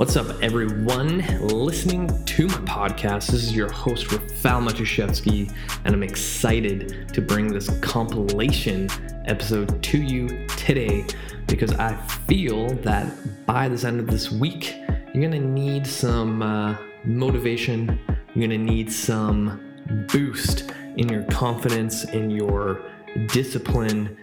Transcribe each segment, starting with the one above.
What's up, everyone? Listening to my podcast. This is your host, Rafal Matuszewski, and I'm excited to bring this compilation episode to you today because I feel that by this end of this week, you're gonna need some uh, motivation, you're gonna need some boost in your confidence, in your discipline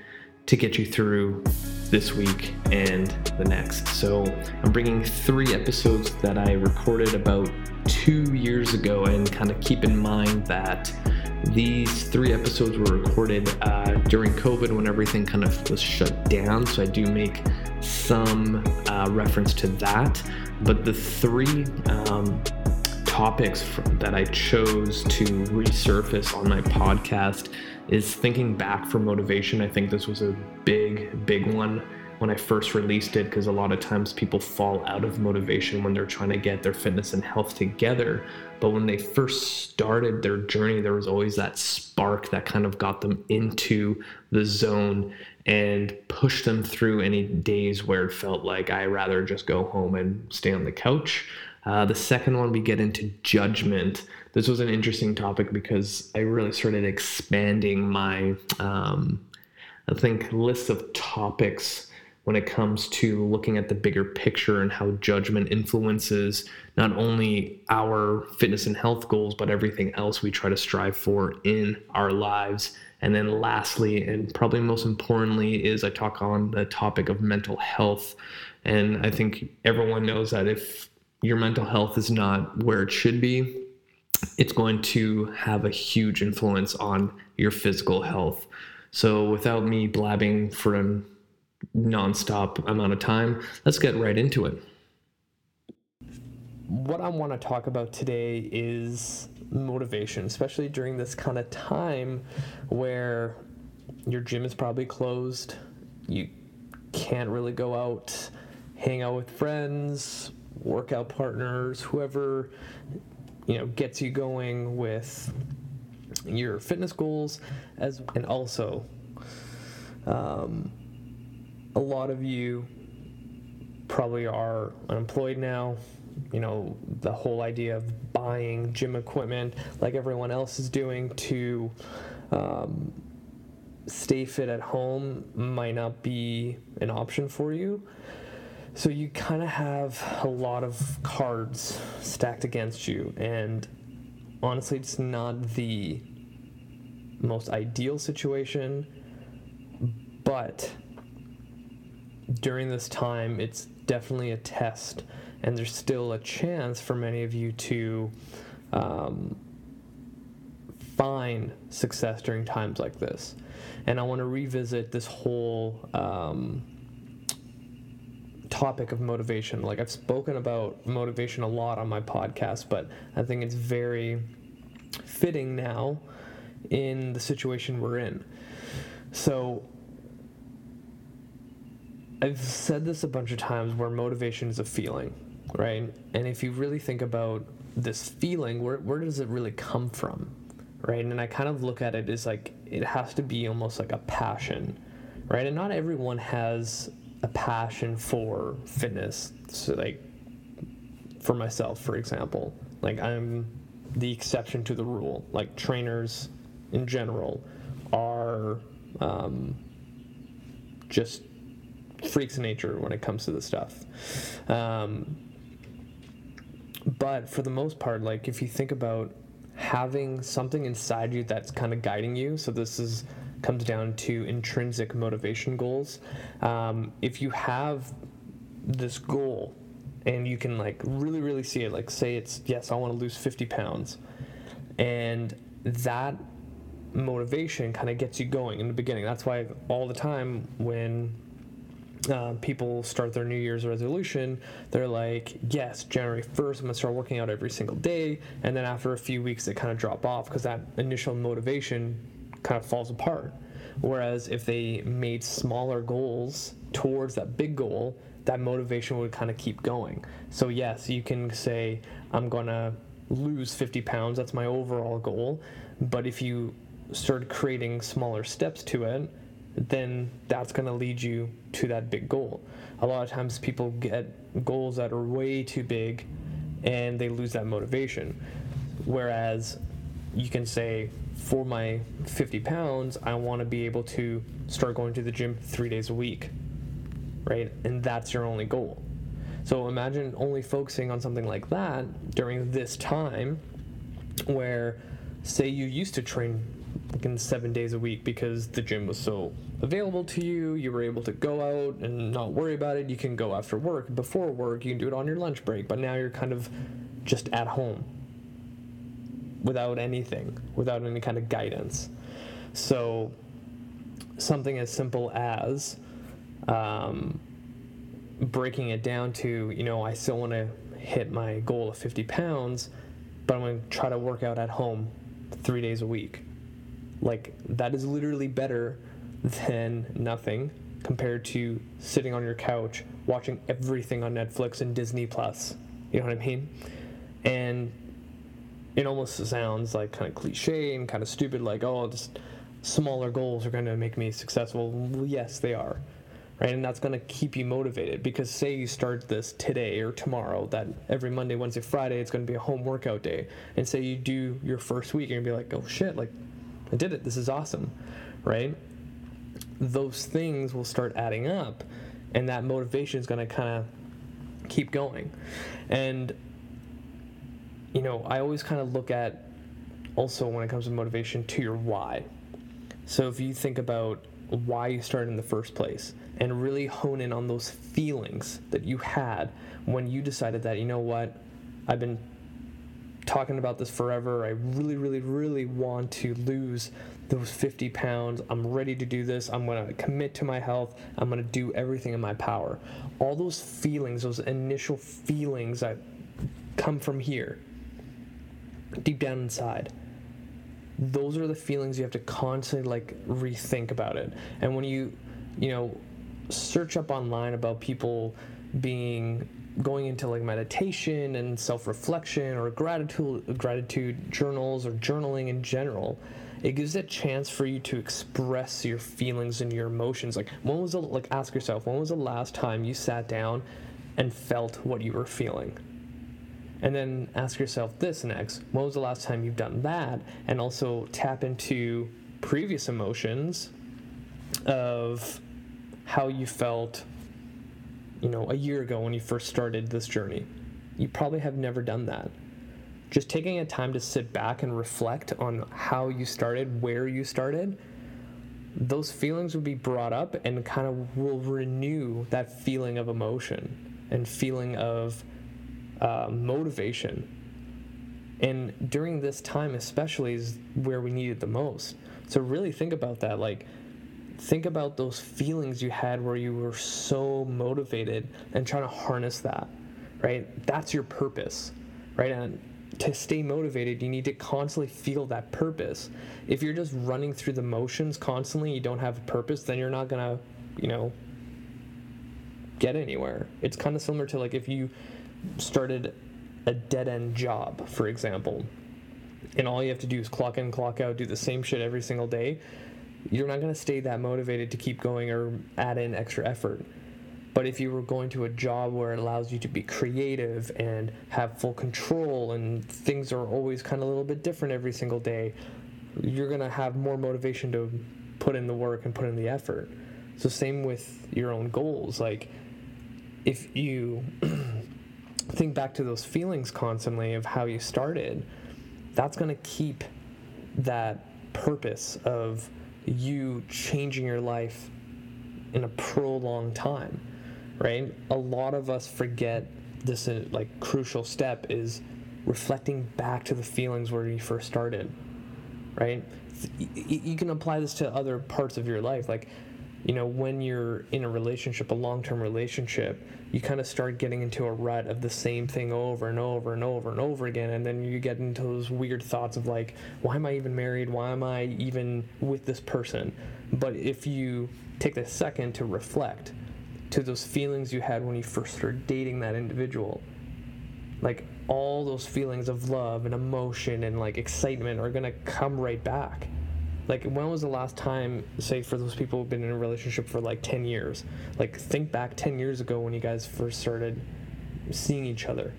to get you through this week and the next. So I'm bringing three episodes that I recorded about two years ago, and kind of keep in mind that these three episodes were recorded uh, during COVID when everything kind of was shut down. So I do make some uh, reference to that, but the three um, topics that I chose to resurface on my podcast is thinking back for motivation. I think this was a big, big one when I first released it because a lot of times people fall out of motivation when they're trying to get their fitness and health together. But when they first started their journey, there was always that spark that kind of got them into the zone and pushed them through any days where it felt like I rather just go home and stay on the couch. Uh, the second one, we get into judgment. This was an interesting topic because I really started expanding my, um, I think, list of topics when it comes to looking at the bigger picture and how judgment influences not only our fitness and health goals, but everything else we try to strive for in our lives. And then, lastly, and probably most importantly, is I talk on the topic of mental health. And I think everyone knows that if your mental health is not where it should be, it's going to have a huge influence on your physical health. So, without me blabbing for a nonstop amount of time, let's get right into it. What I want to talk about today is motivation, especially during this kind of time where your gym is probably closed, you can't really go out, hang out with friends, workout partners, whoever you know gets you going with your fitness goals as and also um, a lot of you probably are unemployed now. You know the whole idea of buying gym equipment like everyone else is doing to um, stay fit at home might not be an option for you so you kind of have a lot of cards stacked against you, and honestly, it's not the most ideal situation, but during this time, it's definitely a test, and there's still a chance for many of you to um, find success during times like this. And I want to revisit this whole. Um, topic of motivation. Like I've spoken about motivation a lot on my podcast, but I think it's very fitting now in the situation we're in. So I've said this a bunch of times where motivation is a feeling, right? And if you really think about this feeling, where, where does it really come from? Right. And I kind of look at it as like it has to be almost like a passion, right? And not everyone has a passion for fitness. So like for myself, for example, like I'm the exception to the rule. Like trainers in general are um, just freaks of nature when it comes to this stuff. Um, but for the most part, like if you think about having something inside you that's kind of guiding you, so this is comes down to intrinsic motivation goals. Um, if you have this goal and you can like really, really see it, like say it's, yes, I want to lose 50 pounds. And that motivation kind of gets you going in the beginning. That's why all the time when uh, people start their New Year's resolution, they're like, yes, January 1st, I'm gonna start working out every single day. And then after a few weeks, they kind of drop off because that initial motivation kind of falls apart. Whereas if they made smaller goals towards that big goal, that motivation would kind of keep going. So, yes, you can say, I'm going to lose 50 pounds, that's my overall goal. But if you start creating smaller steps to it, then that's going to lead you to that big goal. A lot of times people get goals that are way too big and they lose that motivation. Whereas you can say, for my 50 pounds, I want to be able to start going to the gym three days a week, right? And that's your only goal. So imagine only focusing on something like that during this time where, say, you used to train in seven days a week because the gym was so available to you. You were able to go out and not worry about it. You can go after work, before work, you can do it on your lunch break, but now you're kind of just at home without anything, without any kind of guidance. So, something as simple as um, breaking it down to, you know, I still want to hit my goal of 50 pounds, but I'm going to try to work out at home three days a week. Like, that is literally better than nothing compared to sitting on your couch watching everything on Netflix and Disney Plus. You know what I mean? And it almost sounds like kind of cliche and kind of stupid, like, oh, just smaller goals are going to make me successful. Well, yes, they are. Right, and that's going to keep you motivated because say you start this today or tomorrow, that every Monday, Wednesday, Friday, it's going to be a home workout day, and say you do your first week, and to be like, oh shit, like I did it, this is awesome, right? Those things will start adding up, and that motivation is going to kind of keep going, and you know, I always kind of look at also when it comes to motivation to your why. So if you think about why you started in the first place and really hone in on those feelings that you had when you decided that, you know what, I've been talking about this forever. I really, really, really want to lose those 50 pounds. I'm ready to do this. I'm going to commit to my health. I'm going to do everything in my power. All those feelings, those initial feelings that come from here, deep down inside those are the feelings you have to constantly like rethink about it. And when you you know search up online about people being going into like meditation and self-reflection or gratitude gratitude journals or journaling in general it gives a chance for you to express your feelings and your emotions. Like when was the like ask yourself when was the last time you sat down and felt what you were feeling and then ask yourself this next when was the last time you've done that? And also tap into previous emotions of how you felt, you know, a year ago when you first started this journey. You probably have never done that. Just taking a time to sit back and reflect on how you started, where you started, those feelings will be brought up and kind of will renew that feeling of emotion and feeling of uh, motivation. And during this time, especially, is where we need it the most. So, really think about that. Like, think about those feelings you had where you were so motivated and trying to harness that, right? That's your purpose, right? And to stay motivated, you need to constantly feel that purpose. If you're just running through the motions constantly, you don't have a purpose, then you're not gonna, you know, get anywhere. It's kind of similar to like if you started a dead end job, for example, and all you have to do is clock in, clock out, do the same shit every single day, you're not going to stay that motivated to keep going or add in extra effort. But if you were going to a job where it allows you to be creative and have full control and things are always kind of a little bit different every single day, you're going to have more motivation to put in the work and put in the effort. So, same with your own goals. Like, if you think back to those feelings constantly of how you started, that's going to keep that purpose of you changing your life in a prolonged time, right? A lot of us forget this uh, like crucial step is reflecting back to the feelings where you first started, right? You can apply this to other parts of your life, like you know, when you're in a relationship, a long term relationship, you kind of start getting into a rut of the same thing over and over and over and over again. And then you get into those weird thoughts of like, why am I even married? Why am I even with this person? But if you take a second to reflect to those feelings you had when you first started dating that individual, like all those feelings of love and emotion and like excitement are going to come right back Like, when was the last time, say, for those people who've been in a relationship for like 10 years, like, think back 10 years ago when you guys first started seeing each other.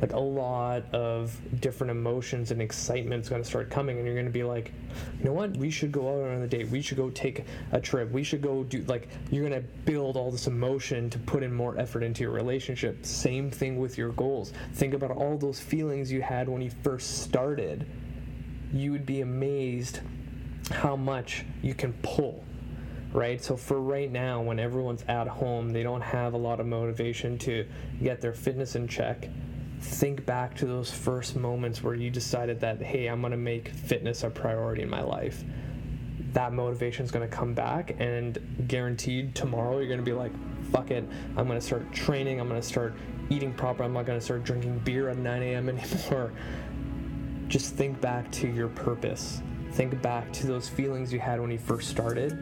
Like, a lot of different emotions and excitement's gonna start coming, and you're gonna be like, you know what? We should go out on a date. We should go take a trip. We should go do, like, you're gonna build all this emotion to put in more effort into your relationship. Same thing with your goals. Think about all those feelings you had when you first started. You would be amazed how much you can pull right? So for right now when everyone's at home they don't have a lot of motivation to get their fitness in check. Think back to those first moments where you decided that hey i'm to make fitness a priority in my life. That motivation is to come back and guaranteed tomorrow you're to be like fuck it. I'm to start training. I'm to start eating proper. I'm not to start drinking beer at 9 a.m anymore. Just think back to your purpose think back to those feelings you had when you first started,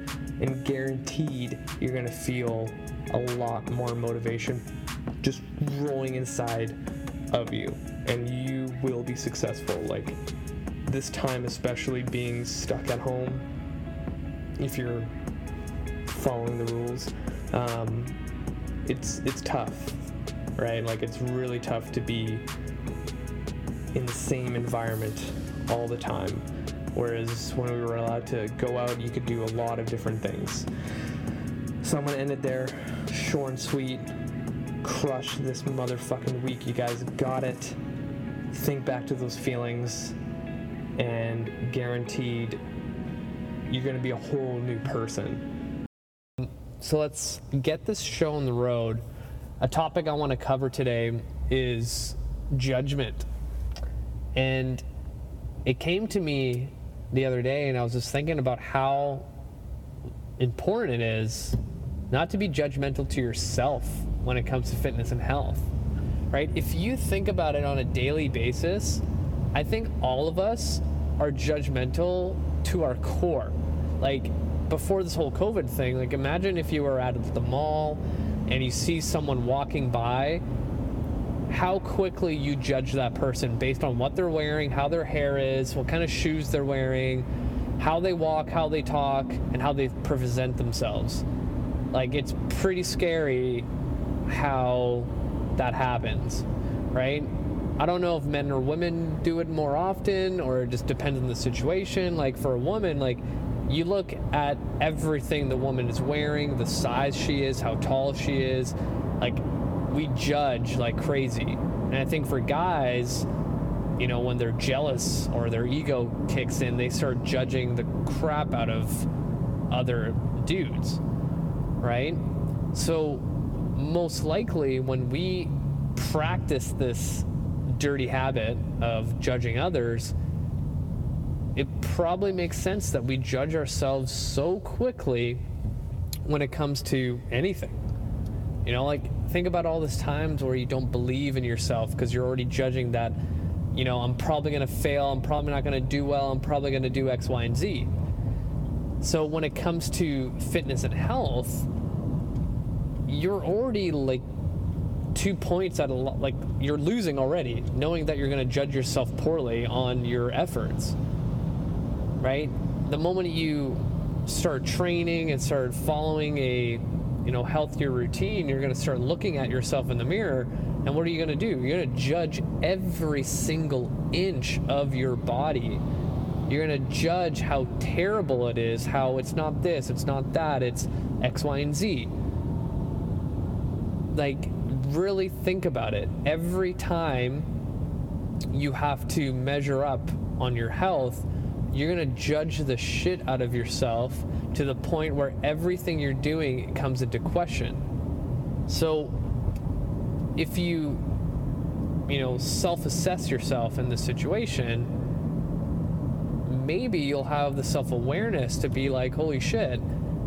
and guaranteed you're gonna feel a lot more motivation just growing inside of you, and you will be successful. Like this time, especially being stuck at home, if you're following the rules, um, it's it's tough, right? Like it's really tough to be in the same environment all the time Whereas when we were allowed to go out, you could do a lot of different things. So I'm gonna end it there. Short and sweet. Crush this motherfucking week. You guys got it. Think back to those feelings, and guaranteed you're gonna be a whole new person. So let's get this show on the road. A topic I want to cover today is judgment. And it came to me the other day and I was just thinking about how important it is not to be judgmental to yourself when it comes to fitness and health. Right? If you think about it on a daily basis, I think all of us are judgmental to our core. Like before this whole COVID thing, like imagine if you were at the mall and you see someone walking by how quickly you judge that person based on what they're wearing, how their hair is, what kind of shoes they're wearing, how they walk, how they talk, and how they present themselves. Like it's pretty scary how that happens, right? I don't know if men or women do it more often or it just depends on the situation. Like for a woman, like you look at everything the woman is wearing, the size she is, how tall she is, like we judge like crazy. And I think for guys, you know, when they're jealous or their ego kicks in, they start judging the crap out of other dudes, right? So, most likely, when we practice this dirty habit of judging others, it probably makes sense that we judge ourselves so quickly when it comes to anything. You know, like think about all these times where you don't believe in yourself because you're already judging that, you know, I'm probably going to fail, I'm probably not going to do well, I'm probably going to do X, Y, and Z. So when it comes to fitness and health, you're already like two points at a lot, like you're losing already, knowing that you're going to judge yourself poorly on your efforts. Right? The moment you start training and start following a you know healthier routine you're going to start looking at yourself in the mirror and what are you going to do? You're going to judge every single inch of your body. You're going to judge how terrible it is how it's not this it's not that it's x y and z. Like really think about it. Every time you have to measure up on your health you're going to judge the shit out of yourself to the point where everything you're doing comes into question. So if you you know self-assess yourself in the situation, maybe you'll have the self-awareness to be like, "Holy shit,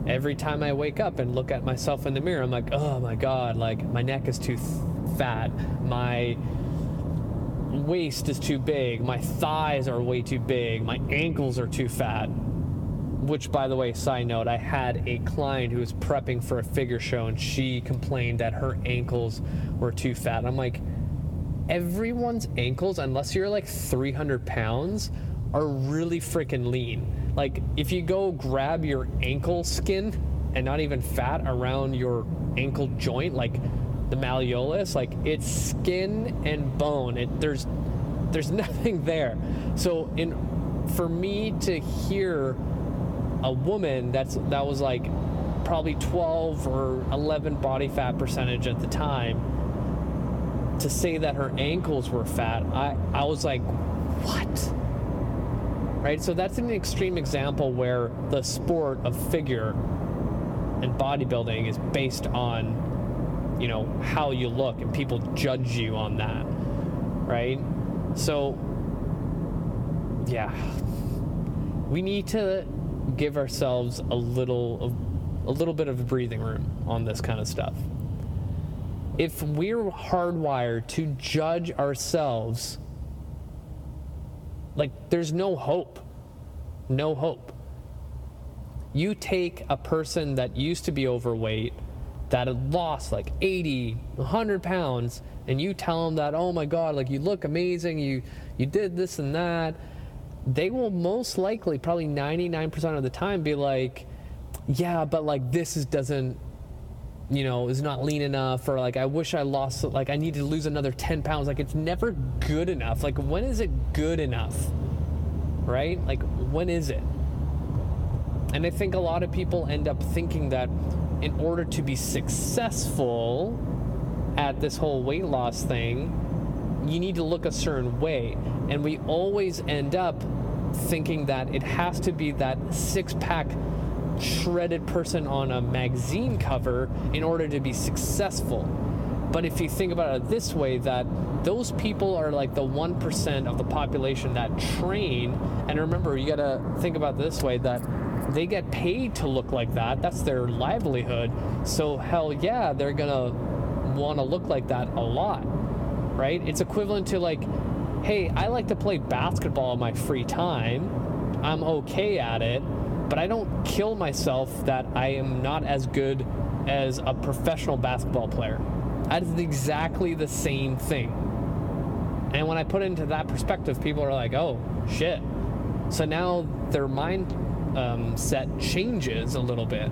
every time I wake up and look at myself in the mirror, I'm like, "Oh my god, like my neck is too fat. My waist is too big, my thighs are way too big, my ankles are too fat. Which, by the way, side note, I had a client who was prepping for a figure show and she complained that her ankles were too fat. I'm like, everyone's ankles, unless you're like 300 pounds, are really freaking lean. Like if you go grab your ankle skin and not even fat around your ankle joint, like the malleolus, like it's skin and bone. It, there's there's nothing there. So in for me to hear a woman that's that was like probably 12 or 11 body fat percentage at the time to say that her ankles were fat, I, I was like, what? Right? So that's an extreme example where the sport of figure and bodybuilding is based on, you know, how you look and people judge you on that. Right? So, yeah. We need to give ourselves a little a little bit of breathing room on this kind of stuff if we're hardwired to judge ourselves, like there's no hope. No hope. You take a person that used to be overweight, that had lost like 80, 100 pounds, and you tell them that, oh my God, like you look amazing, you, you did this and that. They will most likely, probably 99% of the time, be like, yeah, but like this is, doesn't you know, is not lean enough, or like I wish I lost, like I need to lose another 10 pounds. Like it's never good enough. Like when is it good enough? Right? Like when is it? And I think a lot of people end up thinking that in order to be successful at this whole weight loss thing, you need to look a certain way. And we always end up thinking that it has to be that six pack shredded person on a magazine cover in order to be successful. But if you think about it this way, that those people are like the 1% of the population that train. And remember, you got to think about this way that they get paid to look like that. That's their livelihood. So, hell yeah, they're to want to look like that a lot, right? It's equivalent to like, hey, I like to play basketball in my free time. I'm okay at it but I don't kill myself that I am not as good as a professional basketball player. That is exactly the same thing. And when I put it into that perspective, people are like, oh, shit. So now their mind um, set changes a little bit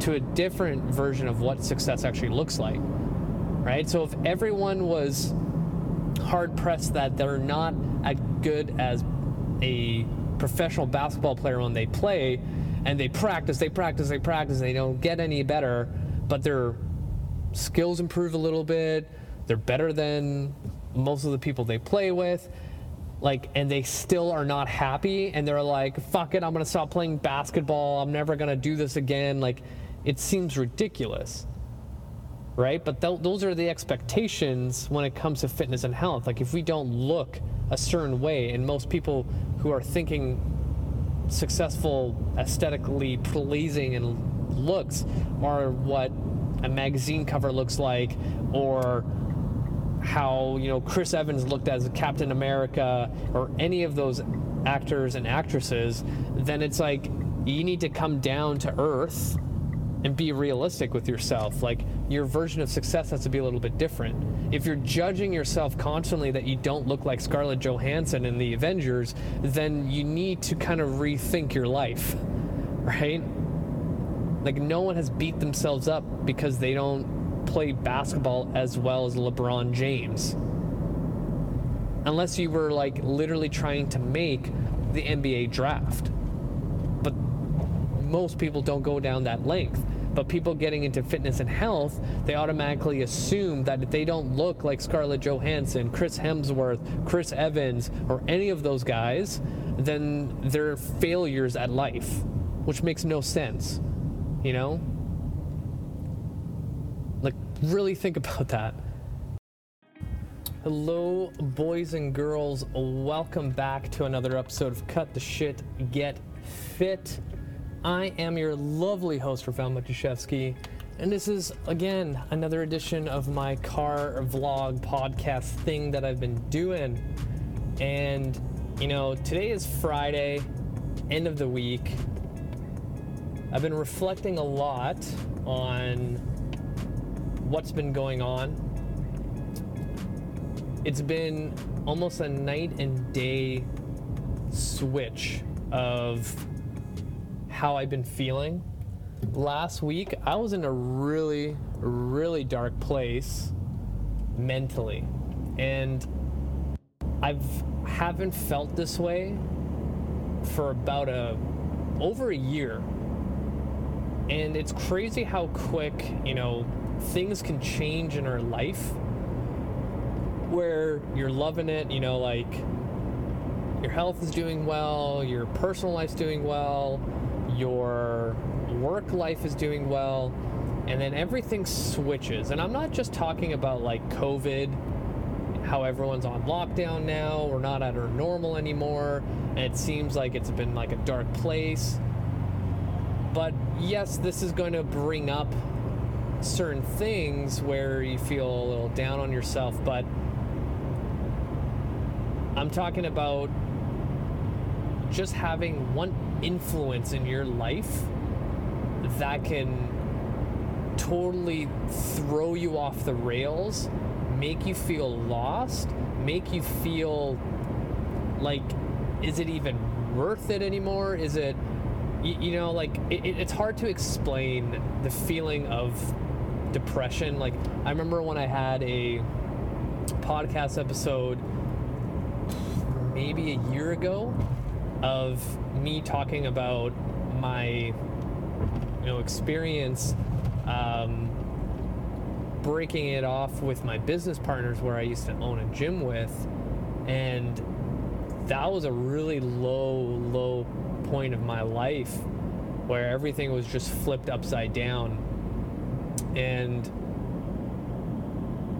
to a different version of what success actually looks like. Right? So if everyone was hard pressed that they're not as good as a professional basketball player when they play and they practice, they practice, they practice, they don't get any better, but their skills improve a little bit. They're better than most of the people they play with. Like, and they still are not happy, and they're like, fuck it, I'm gonna stop playing basketball. I'm never gonna do this again. Like, it seems ridiculous right? But th- those are the expectations when it comes to fitness and health. Like if we don't look a certain way, and most people who are thinking successful, aesthetically pleasing and looks are what a magazine cover looks like, or how you know Chris Evans looked as Captain America, or any of those actors and actresses, then it's like you need to come down to earth and be realistic with yourself. Like your version of success has to be a little bit different. If you're judging yourself constantly that you don't look like Scarlett Johansson in the Avengers, then you need to kind of rethink your life, right? Like no one has beat themselves up because they don't play basketball as well as LeBron James. Unless you were like literally trying to make the NBA draft. But most people don't go down that length. But people getting into fitness and health, they automatically assume that if they don't look like Scarlett Johansson, Chris Hemsworth, Chris Evans, or any of those guys, then they're failures at life, which makes no sense. You know? Really think about that. Hello, boys and girls. Welcome back to another episode of Cut the Shit, Get Fit. I am your lovely host, Rafael Matuszewski, and this is, again, another edition of my car vlog podcast thing that I've been doing. And, you know, today is Friday, end of the week. I've been reflecting a lot on what's been going on. It's been almost a night and day switch of how I've been feeling. Last week, I was in a really, really dark place mentally. And I've haven't felt this way for about a over a year. And it's crazy how quick, you know, things can change in our life where you're loving it, you know, like your health is doing well, your personal life's doing well, your work life is doing well, and then everything switches. And I'm not just talking about like COVID, how everyone's on lockdown now, we're not at our normal anymore, and it seems like it's been like a dark place. But yes, this is going to bring up certain things where you feel a little down on yourself, but I'm talking about just having one influence in your life that can totally throw you off the rails, make you feel lost, make you feel like, is it even worth it anymore? Is it, you, know, like, it, it's hard to explain the feeling of depression. Like, I remember when I had a podcast episode maybe a year ago of me talking about my you know experience um, breaking it off with my business partners where I used to own a gym with and that was a really low low point of my life where everything was just flipped upside down and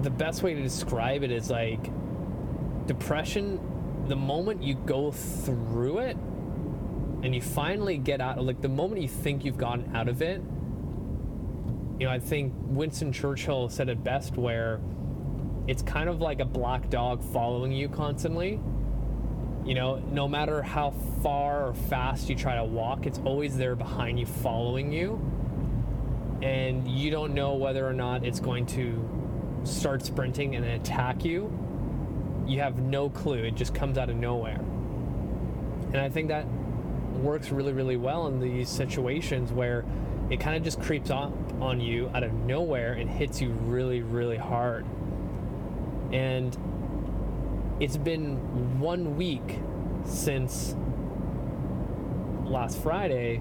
the best way to describe it is like depression the moment you go through it and you finally get out like the moment you think you've gotten out of it you know i think winston churchill said it best where it's kind of like a black dog following you constantly. You know no matter how far or fast you try to walk it's always there behind you following you and you don't know whether or not it's going to start sprinting and attack you you have no clue. It just comes out of nowhere. And i think that works really, really well in these situations where it kind of just creeps up on you out of nowhere and hits you really, really hard. And it's been one week since last Friday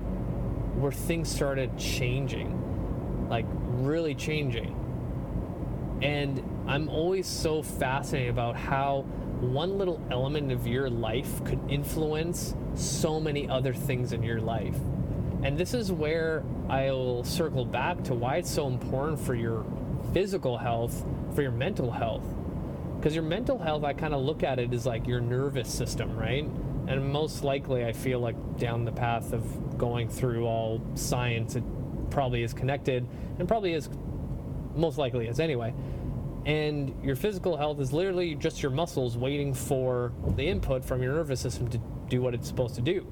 where things started changing, like really changing. And I'm always so fascinated about how one little element of your life could influence so many other things in your life. And this is where I'll circle back to why it's so important for your physical health, for your mental health. Because your mental health, I kind of look at it as like your nervous system, right? And most likely, I feel like down the path of going through all science, it probably is connected and probably is most likely is anyway. And your physical health is literally just your muscles waiting for the input from your nervous system to do what it's supposed to do.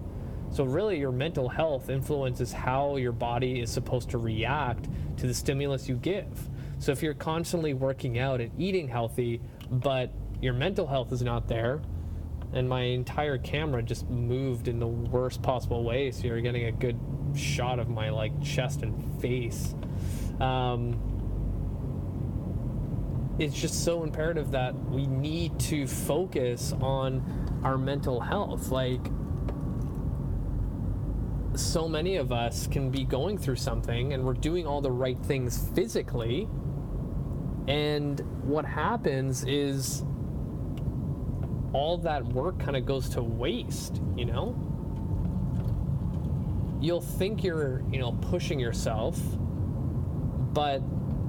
So, really, your mental health influences how your body is supposed to react to the stimulus you give. So, if you're constantly working out and eating healthy, but your mental health is not there, and my entire camera just moved in the worst possible way, so you're getting a good shot of my like chest and face. Um, it's just so imperative that we need to focus on our mental health. Like, so many of us can be going through something and we're doing all the right things physically. And what happens is all that work kind of goes to waste, you know? You'll think you're, you know, pushing yourself, but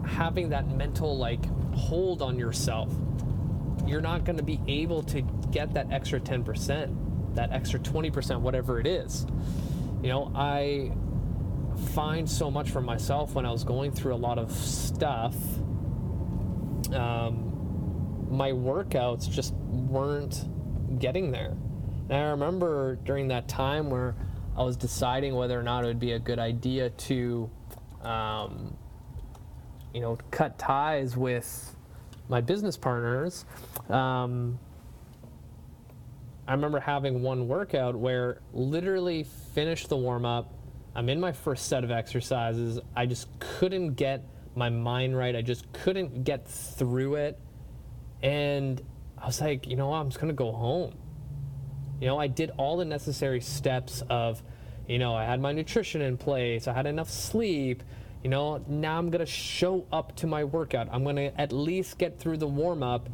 having that mental like hold on yourself, you're not going to be able to get that extra 10%, that extra 20%, whatever it is. You know, I find so much for myself when I was going through a lot of stuff. Um, my workouts just weren't getting there. And I remember during that time where I was deciding whether or not it would be a good idea to, um, you know, cut ties with my business partners. Um, I remember having one workout where literally finished the warm up. I'm in my first set of exercises. I just couldn't get my mind right. I just couldn't get through it. And I was like, you know what? I'm just going to go home. You know, I did all the necessary steps of, you know, I had my nutrition in place, I had enough sleep. You know, now I'm going to show up to my workout. I'm going to at least get through the warm up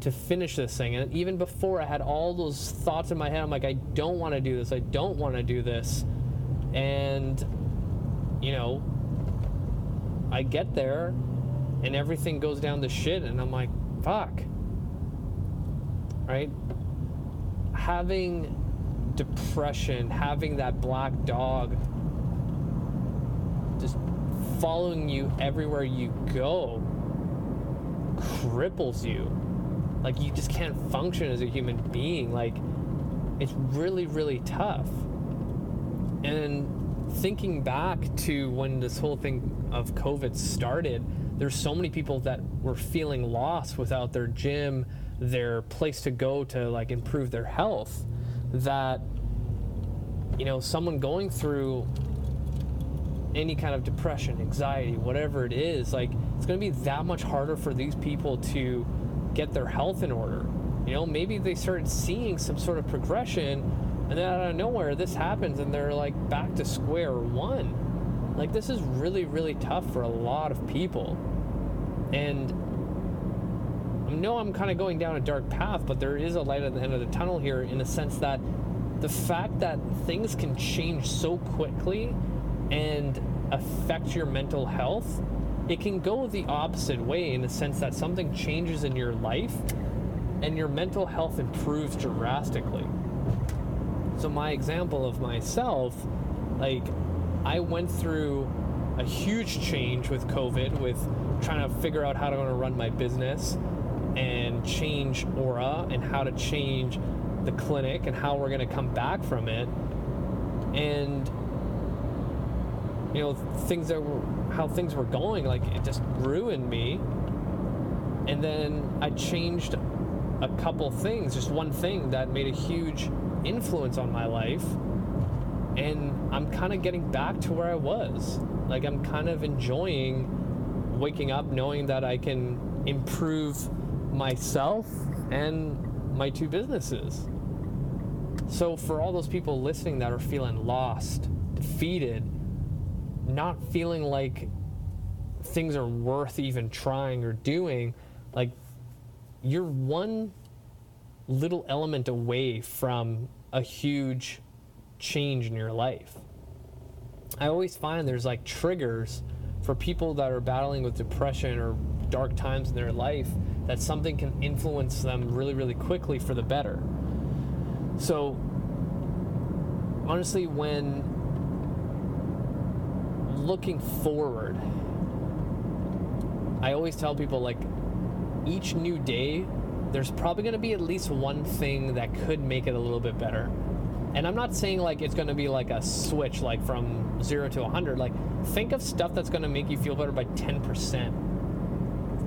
to finish this thing. And even before I had all those thoughts in my head, I'm like, I don't want to do this. I don't want to do this. And, you know, I get there and everything goes down to shit. And I'm like, fuck. Right? Having depression, having that black dog just following you everywhere you go cripples you like you just can't function as a human being. Like it's really, really tough. And thinking back to when this whole thing of COVID started, there's so many people that were feeling lost without their gym, their place to go to like improve their health that you know, someone going through any kind of depression, anxiety, whatever it is, like it's going to be that much harder for these people to get their health in order. You know, maybe they started seeing some sort of progression, and then out of nowhere, this happens, and they're like back to square one. Like, this is really, really tough for a lot of people. And I know I'm kind of going down a dark path, but there is a light at the end of the tunnel here in the sense that the fact that things can change so quickly and affect your mental health it can go the opposite way in the sense that something changes in your life and your mental health improves drastically. So, my example of myself, like, I went through a huge change with COVID, with trying to figure out how to run my business and change Aura and how to change the clinic and how we're going to come back from it. And you know things that were how things were going like it just ruined me. And then i changed a couple things just one thing that made a huge influence on my life. And i'm kind of getting back to where i was. Like i'm kind of enjoying waking up knowing that i can improve myself and my two businesses so for all those people listening that are feeling lost defeated not feeling like things are worth even trying or doing, like you're one little element away from a huge change in your life. I always find there's like triggers for people that are battling with depression or dark times in their life that something can influence them really, really quickly for the better. So, honestly, when looking forward, I always tell people like each new day, there's probably going to be at least one thing that could make it a little bit better. And I'm not saying like it's going to be like a switch, like from zero to 100. Like, think of stuff that's going to make you feel better by 10%,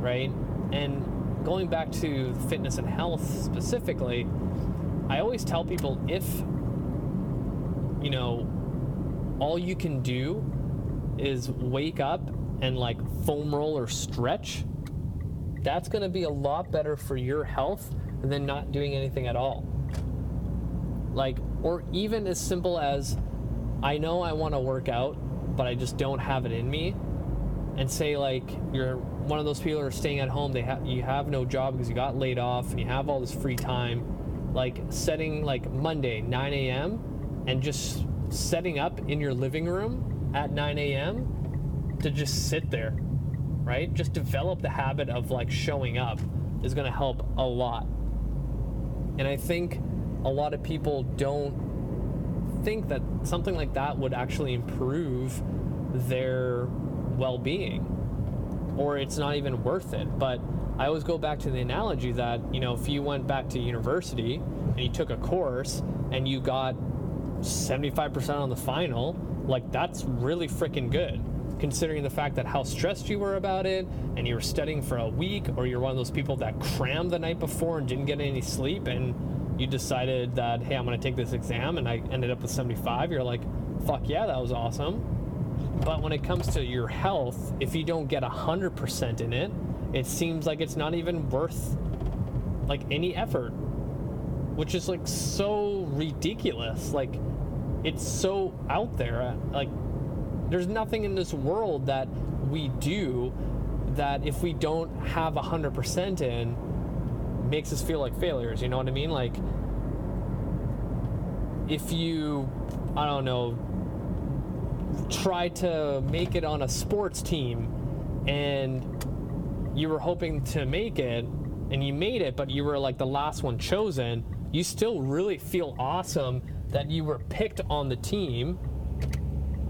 right? And going back to fitness and health specifically, I always tell people if, you know, all you can do is wake up and like foam roll or stretch, that's going to be a lot better for your health than not doing anything at all. Like, or even as simple as I know I want to work out, but I just don't have it in me. And say like you're one of those people are staying at home, they have you have no job because you got laid off and you have all this free time. Like setting like Monday 9 a.m. and just setting up in your living room at 9 a.m. to just sit there, right? Just develop the habit of like showing up is going to help a lot. And I think a lot of people don't think that something like that would actually improve their well being or it's not even worth it. But I always go back to the analogy that, you know, if you went back to university and you took a course and you got 75% on the final, like that's really freaking good. considering the fact that how stressed you were about it and you were studying for a week or you're one of those people that crammed the night before and didn't get any sleep and you decided that hey i'm going to take this exam and i ended up with 75 you're like fuck yeah that was awesome but when it comes to your health if you don't get 100% in it it seems like it's not even worth like any effort which is like so ridiculous. Like it's so out there. Uh, like there's nothing in this world that we do that if we don't have 100% in makes us feel like failures you know what i mean? Like if you i don't know try to make it on a sports team and you were hoping to make it and you made it but you were like the last one chosen you still really feel awesome that you were picked on the team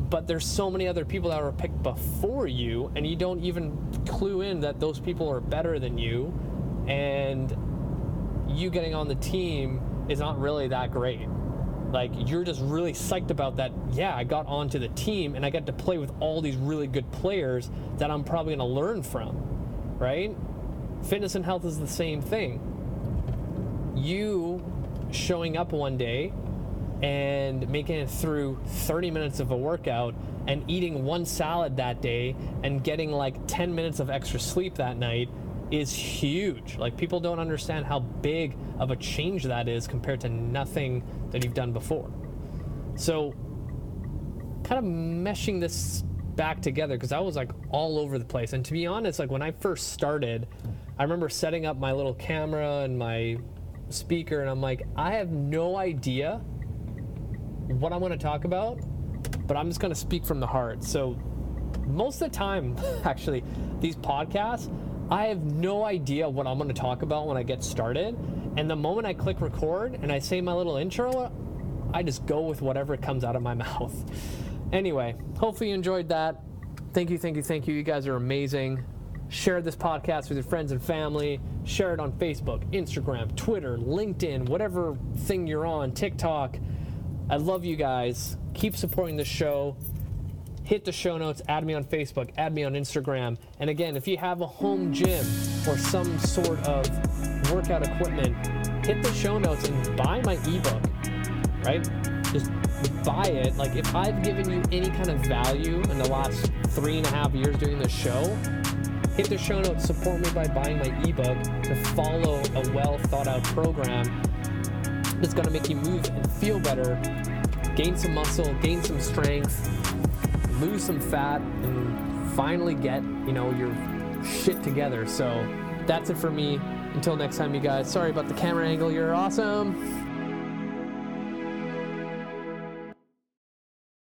but there's so many other people that were picked before you and you don't even clue in that those people are better than you and you getting on the team is not really that great like you're just really psyched about that yeah i got onto the team and i got to play with all these really good players that i'm probably going to learn from right? Fitness and health is the same thing. You showing up one day and making it through 30 minutes of a workout and eating one salad that day and getting like 10 minutes of extra sleep that night is huge. Like people don't understand how big of a change that is compared to nothing that you've done before. So kind of meshing this back together because I was like all over the place. And to be honest, like when I first started, I remember setting up my little camera and my speaker and I'm like, I have no idea what I'm going to talk about, but I'm just going to speak from the heart. So most of the time, actually, these podcasts, I have no idea what I'm going to talk about when I get started. And the moment I click record and I say my little intro, I just go with whatever comes out of my mouth. Anyway, hopefully you enjoyed that. Thank you, thank you, thank you. You guys are amazing. Share this podcast with your friends and family. Share it on Facebook, Instagram, Twitter, LinkedIn, whatever thing you're on, TikTok. I love you guys. Keep supporting the show. Hit the show notes, add me on Facebook, add me on Instagram. And again, if you have a home gym or some sort of workout equipment, hit the show notes and buy my ebook, right? Just buy it. Like, if I've given you any kind of value in the last three and a half years doing this show, hit the show notes, support me by buying my ebook to follow a well thought out program that's gonna make you move and feel better, gain some muscle, gain some strength, lose some fat, and finally get, you know, your shit together. So that's it for me. Until next time, you guys. Sorry about the camera angle. You're awesome.